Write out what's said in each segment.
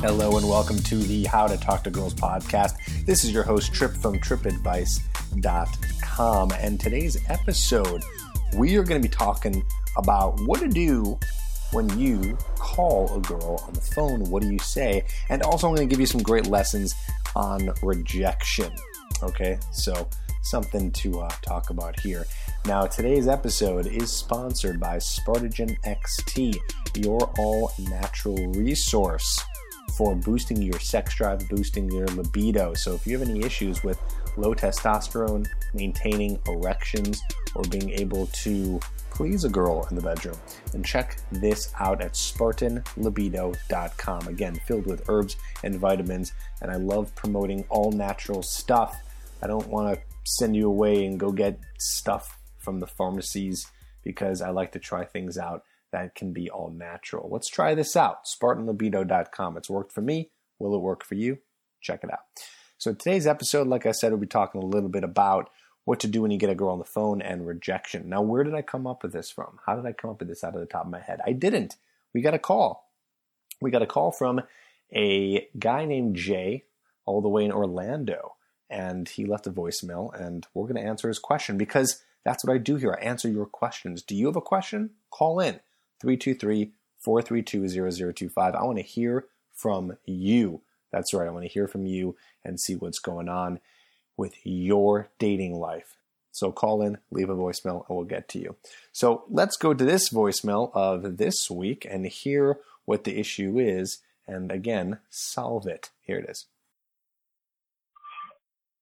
Hello and welcome to the How to Talk to Girls podcast. This is your host, Trip from tripadvice.com. And today's episode, we are going to be talking about what to do when you call a girl on the phone. What do you say? And also, I'm going to give you some great lessons on rejection. Okay, so something to uh, talk about here. Now, today's episode is sponsored by Spartagen XT, your all natural resource for boosting your sex drive, boosting your libido. So, if you have any issues with low testosterone, maintaining erections, or being able to please a girl in the bedroom, then check this out at SpartanLibido.com. Again, filled with herbs and vitamins, and I love promoting all natural stuff. I don't want to send you away and go get stuff from the pharmacies because I like to try things out that can be all natural. Let's try this out. SpartanLibido.com. It's worked for me. Will it work for you? Check it out. So, today's episode, like I said, we'll be talking a little bit about what to do when you get a girl on the phone and rejection. Now, where did I come up with this from? How did I come up with this out of the top of my head? I didn't. We got a call. We got a call from a guy named Jay, all the way in Orlando, and he left a voicemail, and we're going to answer his question because that's what I do here. I answer your questions. Do you have a question? Call in 323 432 0025. I want to hear from you. That's right. I want to hear from you and see what's going on with your dating life. So call in, leave a voicemail, and we'll get to you. So let's go to this voicemail of this week and hear what the issue is, and again, solve it. Here it is.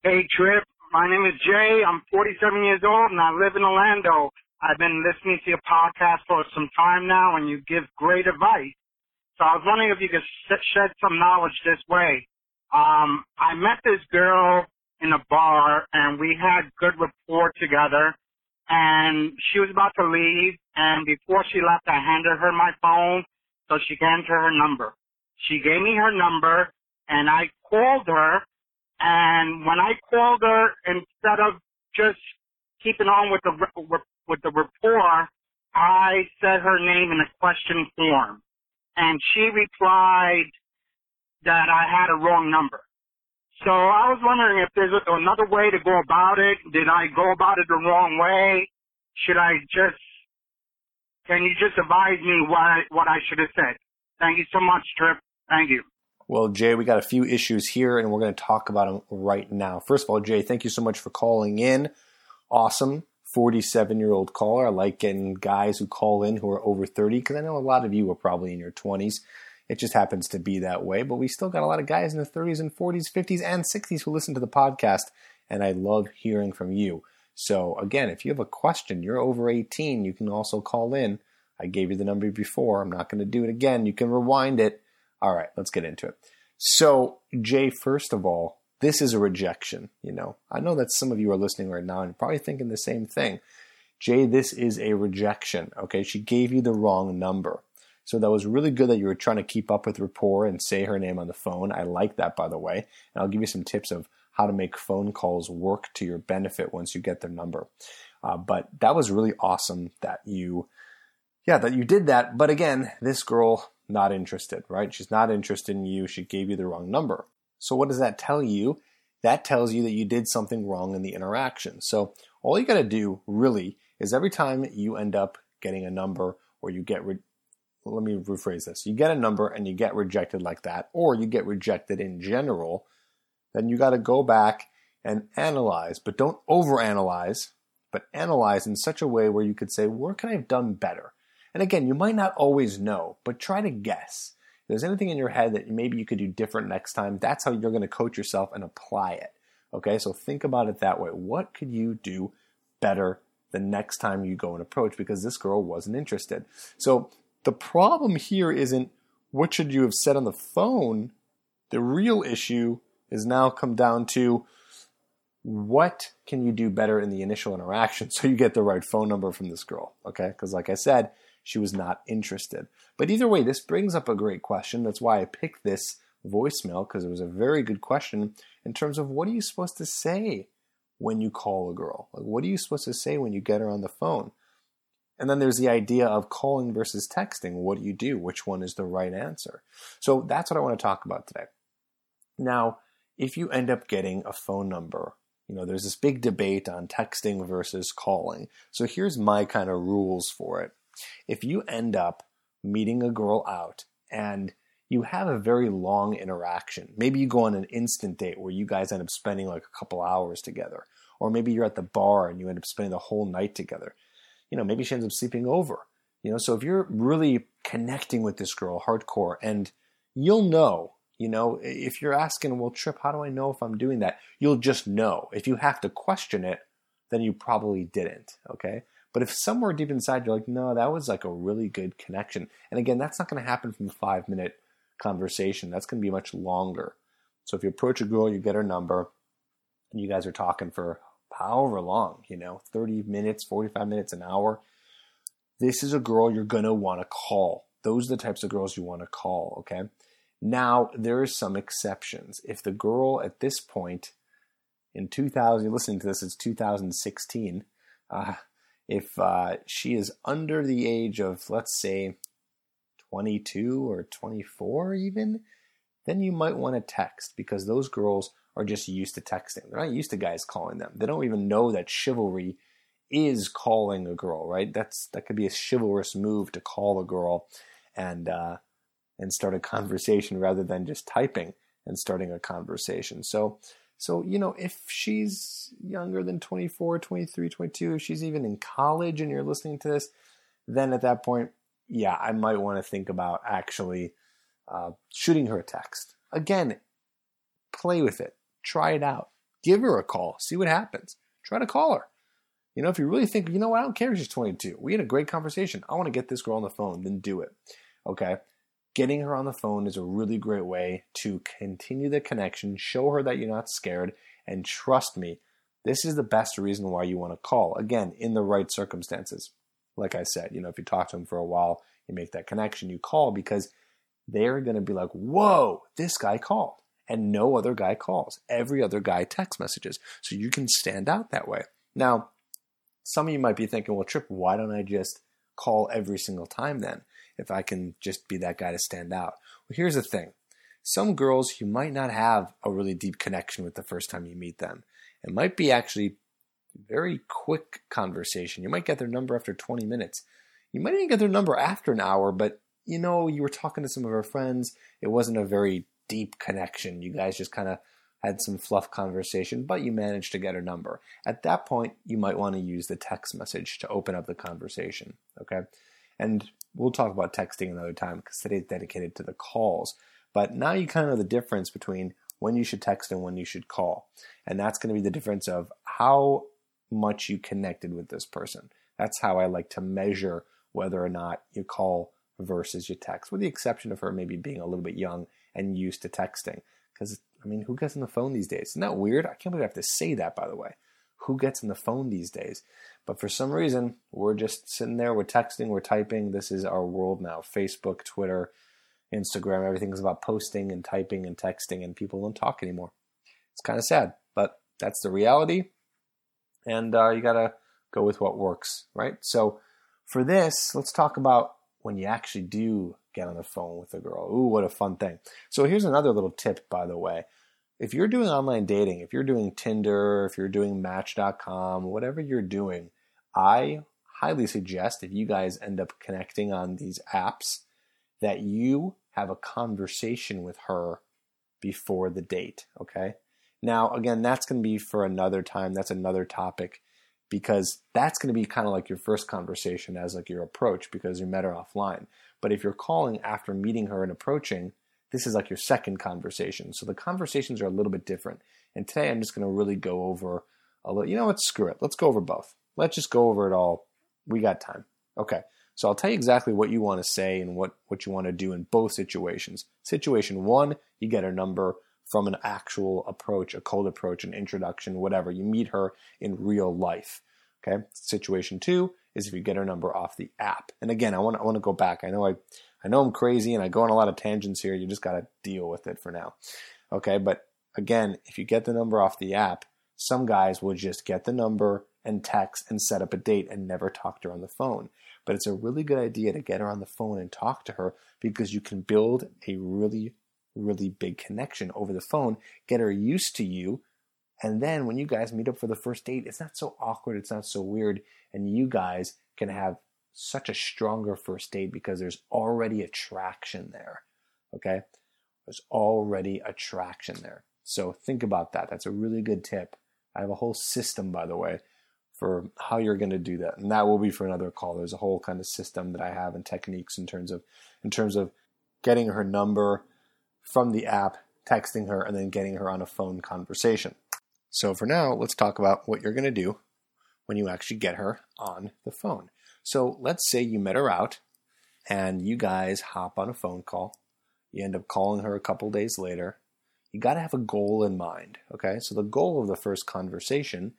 Hey Trip, my name is Jay. I'm 47 years old and I live in Orlando. I've been listening to your podcast for some time now and you give great advice. So I was wondering if you could shed some knowledge this way. Um, I met this girl in a bar and we had good rapport together and she was about to leave and before she left I handed her my phone so she can enter her number. She gave me her number and I called her and when I called her, instead of just keeping on with the with the rapport, I said her name in a question form, and she replied that I had a wrong number. So I was wondering if there's another way to go about it. Did I go about it the wrong way? Should I just? Can you just advise me what I, what I should have said? Thank you so much, Trip. Thank you. Well, Jay, we got a few issues here, and we're going to talk about them right now. First of all, Jay, thank you so much for calling in. Awesome. 47 year old caller. I like getting guys who call in who are over 30 because I know a lot of you are probably in your 20s. It just happens to be that way. But we still got a lot of guys in their 30s and 40s, 50s, and 60s who listen to the podcast, and I love hearing from you. So, again, if you have a question, you're over 18, you can also call in. I gave you the number before. I'm not going to do it again. You can rewind it. All right, let's get into it. So, Jay, first of all, this is a rejection. You know, I know that some of you are listening right now and probably thinking the same thing. Jay, this is a rejection. Okay, she gave you the wrong number. So that was really good that you were trying to keep up with rapport and say her name on the phone. I like that, by the way. And I'll give you some tips of how to make phone calls work to your benefit once you get their number. Uh, but that was really awesome that you, yeah, that you did that. But again, this girl not interested, right? She's not interested in you. She gave you the wrong number. So what does that tell you? That tells you that you did something wrong in the interaction. So all you got to do really is every time you end up getting a number or you get re- let me rephrase this. You get a number and you get rejected like that or you get rejected in general, then you got to go back and analyze, but don't overanalyze, but analyze in such a way where you could say, where can I have done better? And again, you might not always know, but try to guess. There's anything in your head that maybe you could do different next time, that's how you're going to coach yourself and apply it. Okay, so think about it that way. What could you do better the next time you go and approach? Because this girl wasn't interested. So the problem here isn't what should you have said on the phone. The real issue is now come down to what can you do better in the initial interaction so you get the right phone number from this girl, okay? Because, like I said, she was not interested. But either way, this brings up a great question. That's why I picked this voicemail because it was a very good question in terms of what are you supposed to say when you call a girl? Like, what are you supposed to say when you get her on the phone? And then there's the idea of calling versus texting. What do you do? Which one is the right answer? So that's what I want to talk about today. Now, if you end up getting a phone number, you know, there's this big debate on texting versus calling. So here's my kind of rules for it. If you end up meeting a girl out and you have a very long interaction, maybe you go on an instant date where you guys end up spending like a couple hours together, or maybe you're at the bar and you end up spending the whole night together. You know, maybe she ends up sleeping over. You know, so if you're really connecting with this girl hardcore and you'll know you know, if you're asking, well, Trip, how do I know if I'm doing that? You'll just know. If you have to question it, then you probably didn't. Okay. But if somewhere deep inside you're like, no, that was like a really good connection. And again, that's not going to happen from a five minute conversation. That's going to be much longer. So if you approach a girl, you get her number, and you guys are talking for however long, you know, 30 minutes, 45 minutes, an hour, this is a girl you're going to want to call. Those are the types of girls you want to call. Okay. Now, there are some exceptions. If the girl at this point in 2000, you're listening to this, it's 2016, uh, if uh, she is under the age of, let's say, 22 or 24 even, then you might want to text because those girls are just used to texting. They're not used to guys calling them. They don't even know that chivalry is calling a girl, right? That's that could be a chivalrous move to call a girl and uh, and start a conversation rather than just typing and starting a conversation. So, so you know, if she's younger than 24, 23, 22, if she's even in college and you're listening to this, then at that point, yeah, I might want to think about actually uh, shooting her a text. Again, play with it, try it out, give her a call, see what happens. Try to call her. You know, if you really think, you know what, I don't care if she's 22. We had a great conversation. I want to get this girl on the phone, then do it. Okay getting her on the phone is a really great way to continue the connection, show her that you're not scared, and trust me, this is the best reason why you want to call. Again, in the right circumstances. Like I said, you know, if you talk to them for a while, you make that connection, you call because they're going to be like, whoa, this guy called. And no other guy calls. Every other guy text messages. So you can stand out that way. Now, some of you might be thinking, well, Trip, why don't I just call every single time then? If I can just be that guy to stand out. Well, here's the thing. Some girls you might not have a really deep connection with the first time you meet them. It might be actually very quick conversation. You might get their number after 20 minutes. You might even get their number after an hour, but you know, you were talking to some of her friends. It wasn't a very deep connection. You guys just kind of had some fluff conversation, but you managed to get a number. At that point, you might want to use the text message to open up the conversation. Okay. And we'll talk about texting another time because today's dedicated to the calls. But now you kind of know the difference between when you should text and when you should call. And that's going to be the difference of how much you connected with this person. That's how I like to measure whether or not you call versus you text, with the exception of her maybe being a little bit young and used to texting. Because, I mean, who gets on the phone these days? Isn't that weird? I can't believe I have to say that, by the way. Who gets on the phone these days? But for some reason, we're just sitting there, we're texting, we're typing. This is our world now. Facebook, Twitter, Instagram, everything's about posting and typing and texting, and people don't talk anymore. It's kind of sad, but that's the reality. And uh, you got to go with what works, right? So for this, let's talk about when you actually do get on the phone with a girl. Ooh, what a fun thing. So here's another little tip, by the way if you're doing online dating, if you're doing Tinder, if you're doing Match.com, whatever you're doing, I highly suggest if you guys end up connecting on these apps that you have a conversation with her before the date. Okay. Now, again, that's going to be for another time. That's another topic because that's going to be kind of like your first conversation as like your approach because you met her offline. But if you're calling after meeting her and approaching, this is like your second conversation. So the conversations are a little bit different. And today I'm just going to really go over a little, you know what, screw it. Let's go over both. Let's just go over it all. We got time. Okay. So I'll tell you exactly what you want to say and what, what you want to do in both situations. Situation one, you get her number from an actual approach, a cold approach, an introduction, whatever. You meet her in real life. Okay. Situation two is if you get her number off the app. And again, I want to, I want to go back. I know I, I know I'm crazy and I go on a lot of tangents here. You just got to deal with it for now. Okay. But again, if you get the number off the app, some guys will just get the number and text and set up a date and never talk to her on the phone. But it's a really good idea to get her on the phone and talk to her because you can build a really, really big connection over the phone, get her used to you. And then when you guys meet up for the first date, it's not so awkward, it's not so weird, and you guys can have such a stronger first date because there's already attraction there. Okay? There's already attraction there. So think about that. That's a really good tip. I have a whole system, by the way, for how you're going to do that, and that will be for another call. There's a whole kind of system that I have and techniques in terms of in terms of getting her number from the app, texting her, and then getting her on a phone conversation. So for now, let's talk about what you're going to do when you actually get her on the phone. So let's say you met her out and you guys hop on a phone call. You end up calling her a couple days later. You got to have a goal in mind, okay? So the goal of the first conversation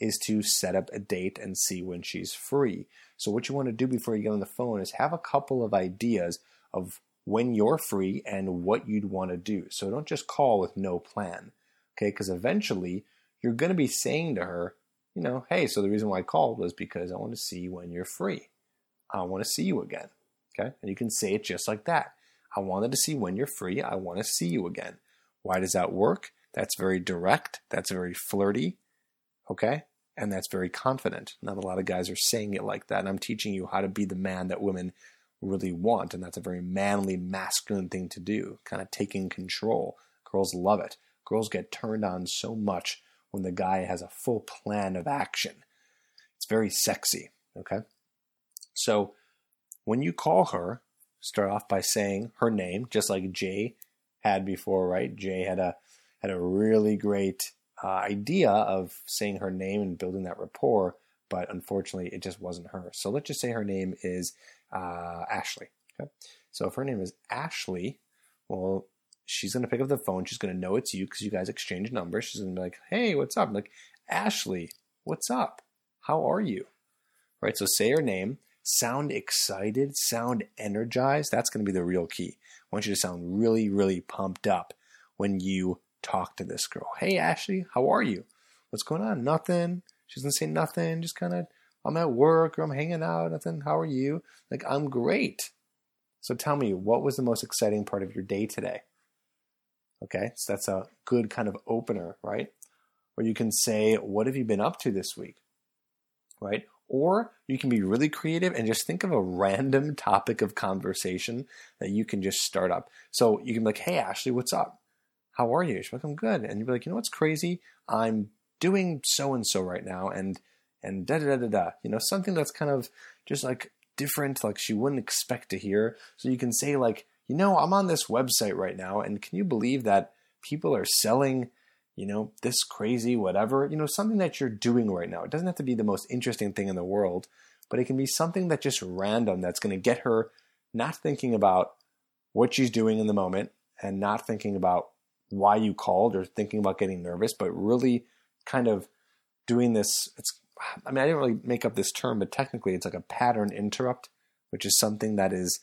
is to set up a date and see when she's free. So what you want to do before you get on the phone is have a couple of ideas of when you're free and what you'd want to do. So don't just call with no plan, okay? Because eventually you're going to be saying to her, you know, hey, so the reason why I called was because I want to see when you're free. I want to see you again. Okay. And you can say it just like that. I wanted to see when you're free. I want to see you again. Why does that work? That's very direct. That's very flirty. Okay. And that's very confident. Not a lot of guys are saying it like that. And I'm teaching you how to be the man that women really want. And that's a very manly, masculine thing to do, kind of taking control. Girls love it. Girls get turned on so much when the guy has a full plan of action. It's very sexy, okay? So when you call her, start off by saying her name, just like Jay had before, right? Jay had a had a really great uh, idea of saying her name and building that rapport, but unfortunately, it just wasn't her. So let's just say her name is uh, Ashley. Okay, so if her name is Ashley, well, she's going to pick up the phone. She's going to know it's you because you guys exchange numbers. She's going to be like, hey, what's up? I'm like, Ashley, what's up? How are you? Right? So say her name, sound excited, sound energized. That's going to be the real key. I want you to sound really, really pumped up when you talk to this girl. Hey, Ashley, how are you? What's going on? Nothing. She's going to say nothing. Just kind of, I'm at work or I'm hanging out. Nothing. How are you? Like, I'm great. So tell me, what was the most exciting part of your day today? Okay, so that's a good kind of opener, right? Or you can say, What have you been up to this week? Right? Or you can be really creative and just think of a random topic of conversation that you can just start up. So you can be like, Hey, Ashley, what's up? How are you? She's like, I'm good. And you'd be like, You know what's crazy? I'm doing so and so right now. And and da da da da da. You know, something that's kind of just like different, like she wouldn't expect to hear. So you can say, like, you know, I'm on this website right now, and can you believe that people are selling, you know, this crazy whatever, you know, something that you're doing right now. It doesn't have to be the most interesting thing in the world, but it can be something that just random that's going to get her not thinking about what she's doing in the moment and not thinking about why you called or thinking about getting nervous, but really kind of doing this. It's, I mean, I didn't really make up this term, but technically it's like a pattern interrupt, which is something that is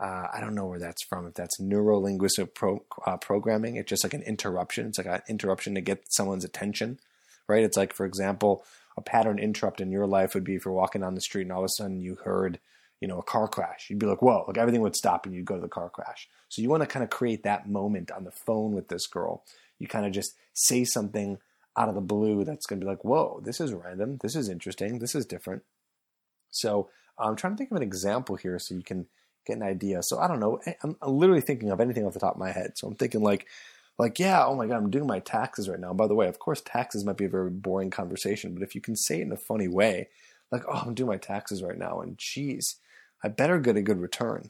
uh, I don't know where that's from. If that's neuro linguistic pro, uh, programming, it's just like an interruption. It's like an interruption to get someone's attention, right? It's like, for example, a pattern interrupt in your life would be if you're walking down the street and all of a sudden you heard, you know, a car crash. You'd be like, whoa, like everything would stop and you'd go to the car crash. So you want to kind of create that moment on the phone with this girl. You kind of just say something out of the blue that's going to be like, whoa, this is random. This is interesting. This is different. So I'm trying to think of an example here so you can get an idea. So I don't know. Eh, I'm, I'm literally thinking of anything off the top of my head. So I'm thinking like, like, yeah, oh my God, I'm doing my taxes right now. By the way, of course, taxes might be a very boring conversation, but if you can say it in a funny way, like, oh, I'm doing my taxes right now, and geez, I better get a good return.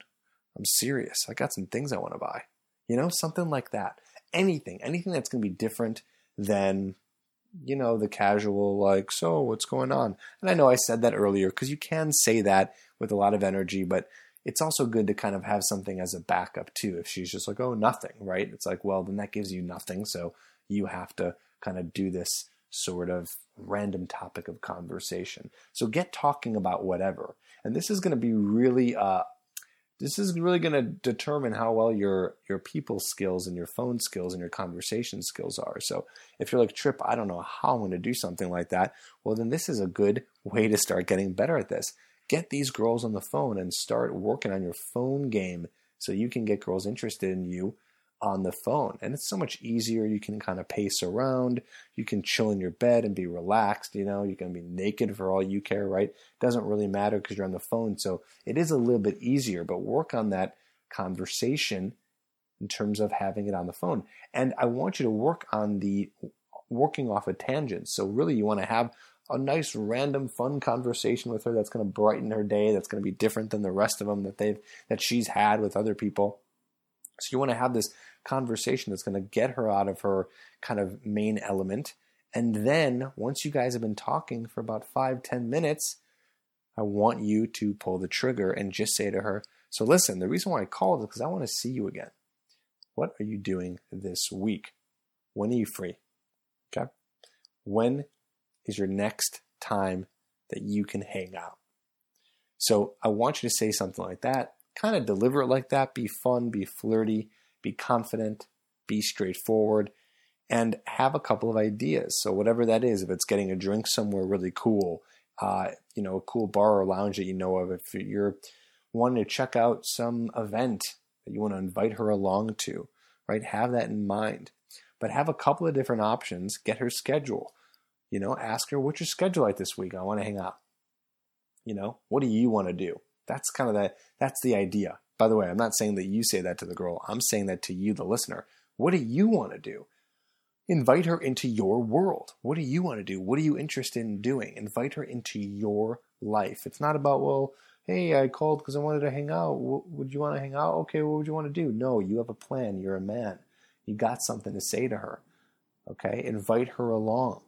I'm serious. I got some things I want to buy. You know, something like that. Anything, anything that's going to be different than you know, the casual, like, so what's going on? And I know I said that earlier because you can say that with a lot of energy, but it's also good to kind of have something as a backup too. If she's just like, oh, nothing, right? It's like, well, then that gives you nothing. So you have to kind of do this sort of random topic of conversation. So get talking about whatever. And this is going to be really uh, this is really going to determine how well your your people skills and your phone skills and your conversation skills are. So if you're like Trip, I don't know how I'm going to do something like that. Well, then this is a good way to start getting better at this. Get these girls on the phone and start working on your phone game so you can get girls interested in you on the phone. And it's so much easier. You can kind of pace around. You can chill in your bed and be relaxed. You know, you can be naked for all you care, right? It Doesn't really matter because you're on the phone. So it is a little bit easier, but work on that conversation in terms of having it on the phone. And I want you to work on the working off a tangent. So really you want to have a nice random fun conversation with her that's going to brighten her day that's going to be different than the rest of them that they've that she's had with other people so you want to have this conversation that's going to get her out of her kind of main element. And then once you guys have been talking for about five, ten minutes, I want you to pull the trigger and just say to her, So listen, the reason why I called is because I want to see you again. What are you doing this week? When are you free? Okay. When is your next time that you can hang out? So I want you to say something like that kind of deliver it like that. Be fun, be flirty, be confident, be straightforward, and have a couple of ideas. So whatever that is, if it's getting a drink somewhere really cool, uh, you know, a cool bar or lounge that you know of, if you're wanting to check out some event that you want to invite her along to, right? Have that in mind. But have a couple of different options. Get her schedule. You know, ask her, what's your schedule like this week? I want to hang out. You know, what do you want to do? That's kind of the that's the idea. By the way, I'm not saying that you say that to the girl. I'm saying that to you, the listener. What do you want to do? Invite her into your world. What do you want to do? What are you interested in doing? Invite her into your life. It's not about, well, hey, I called because I wanted to hang out. Would you want to hang out? Okay, what would you want to do? No, you have a plan. You're a man. You got something to say to her. Okay, invite her along.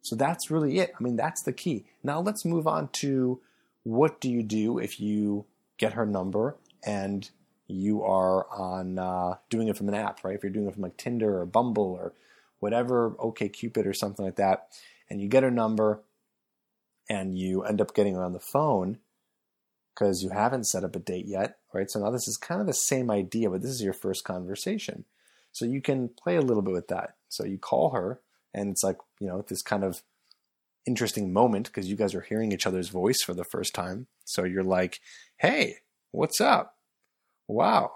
So that's really it. I mean, that's the key. Now let's move on to what do you do if you get her number and you are on uh, doing it from an app, right? If you're doing it from like Tinder or Bumble or whatever, OK Cupid or something like that, and you get her number and you end up getting her on the phone because you haven't set up a date yet, right? So now this is kind of the same idea, but this is your first conversation. So you can play a little bit with that. So you call her and it's like, you know, this kind of interesting moment because you guys are hearing each other's voice for the first time. So you're like, hey, what's up? Wow.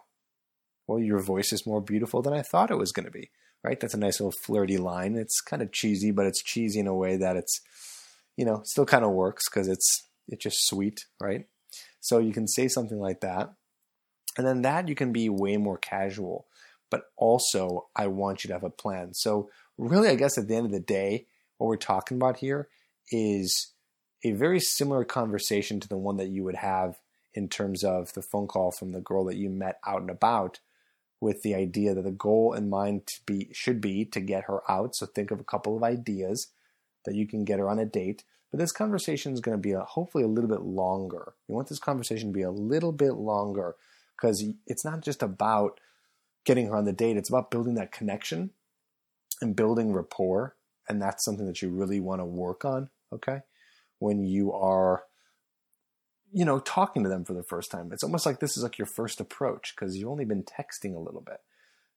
Well, your voice is more beautiful than I thought it was going to be, right? That's a nice little flirty line. It's kind of cheesy, but it's cheesy in a way that it's, you know, still kind of works because it's, it's just sweet, right? So you can say something like that. And then that you can be way more casual. But also, I want you to have a plan. So, really, I guess at the end of the day, what we're talking about here is a very similar conversation to the one that you would have in terms of the phone call from the girl that you met out and about with the idea that the goal in mind to be should be to get her out. So think of a couple of ideas that you can get her on a date. But this conversation is going to be a, hopefully a little bit longer. You want this conversation to be a little bit longer because it's not just about getting her on the date. It's about building that connection and building rapport. And that's something that you really want to work on okay? When you are you know talking to them for the first time. It's almost like this is like your first approach because you've only been texting a little bit.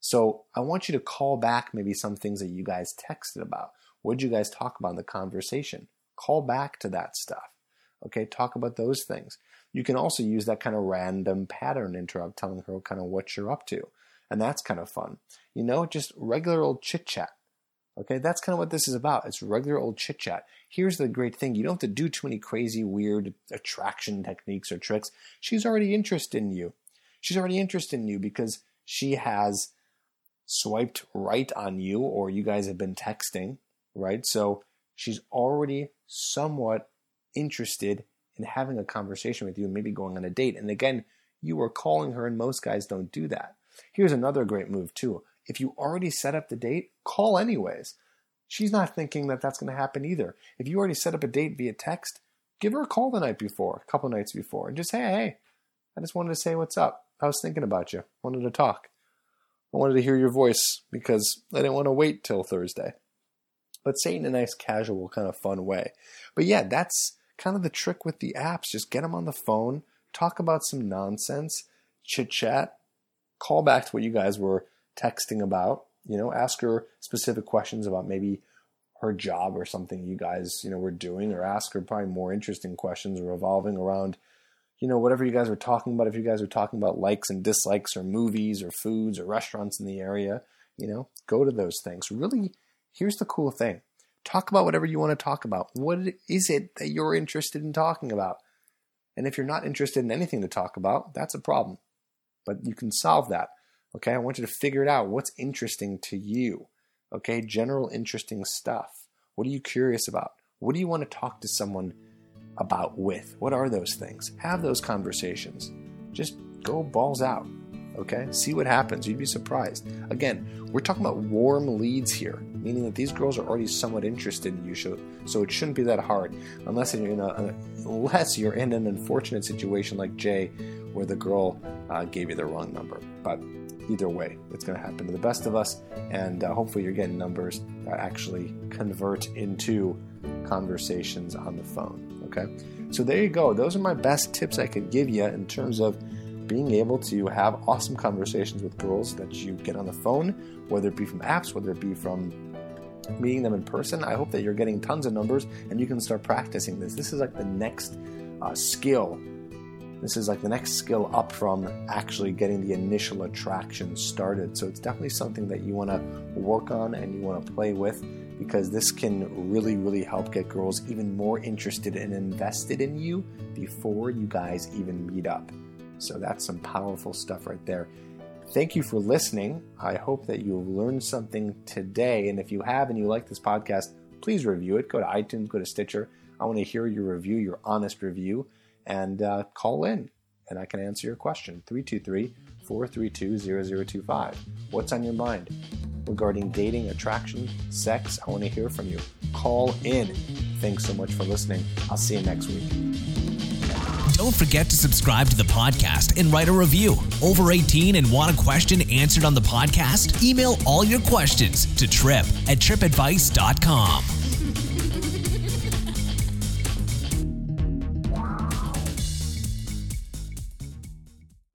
So i want you to call back maybe some things that you guys texted about. What did you guys talk about in the conversation? Call back to that stuff okay? Talk about those things. You can also use that kind of random pattern interrupt telling her kind of what you're up to and that's kind of fun. You know just regular old chit chat Okay, that's kind of what this is about. It's regular old chit chat. Here's the great thing you don't have to do too many crazy, weird attraction techniques or tricks. She's already interested in you. She's already interested in you because she has swiped right on you, or you guys have been texting, right? So she's already somewhat interested in having a conversation with you and maybe going on a date. And again, you are calling her, and most guys don't do that. Here's another great move, too if you already set up the date, call anyways. She's not thinking that that's going to happen either. If you already set up a date via text, give her a call the night before, a couple nights before, and just say, hey, I just wanted to say what's up. I was thinking about you. Wanted to talk. I wanted to hear your voice because I didn't want to wait till Thursday. But say it in a nice, casual, kind of fun way. But yeah, that's kind of the trick with the apps. Just get them on the phone, talk about some nonsense, chit chat, call back to what you guys were texting about. You know, ask her specific questions about maybe her job or something you guys, you know, were doing, or ask her probably more interesting questions revolving around you know, whatever you guys were talking about, if you guys are talking about likes and dislikes or movies or foods or restaurants in the area, you know, go to those things. Really, here's the cool thing talk about whatever you want to talk about. What is it that you're interested in talking about? And if you're not interested in anything to talk about, that's a problem. But you can solve that. Okay, I want you to figure it out. What's interesting to you? Okay, general interesting stuff. What are you curious about? What do you want to talk to someone about with? What are those things? Have those conversations. Just go balls out. Okay? See what happens. You'd be surprised. Again, we're talking about warm leads here, meaning that these girls are already somewhat interested in you, so it shouldn't be that hard, unless you're in a, unless you're in an unfortunate situation like Jay, where the girl uh, gave you the wrong number. But either way, it's going to happen to the best of us, and uh, hopefully you're getting numbers that actually convert into conversations on the phone. Okay. So there you go. Those are my best tips I could give you in terms of being able to have awesome conversations with girls that you get on the phone, whether it be from apps, whether it be from meeting them in person. I hope that you're getting tons of numbers and you can start practicing this. This is like the next uh, skill. This is like the next skill up from actually getting the initial attraction started. So it's definitely something that you want to work on and you want to play with because this can really, really help get girls even more interested and invested in you before you guys even meet up. So that's some powerful stuff right there. Thank you for listening. I hope that you have learned something today. And if you have and you like this podcast, please review it. Go to iTunes, go to Stitcher. I want to hear your review, your honest review, and uh, call in and I can answer your question. 323 432 0025. What's on your mind? regarding dating, attraction, sex. I want to hear from you. Call in. Thanks so much for listening. I'll see you next week. Don't forget to subscribe to the podcast and write a review. Over 18 and want a question answered on the podcast? Email all your questions to trip at tripadvice.com.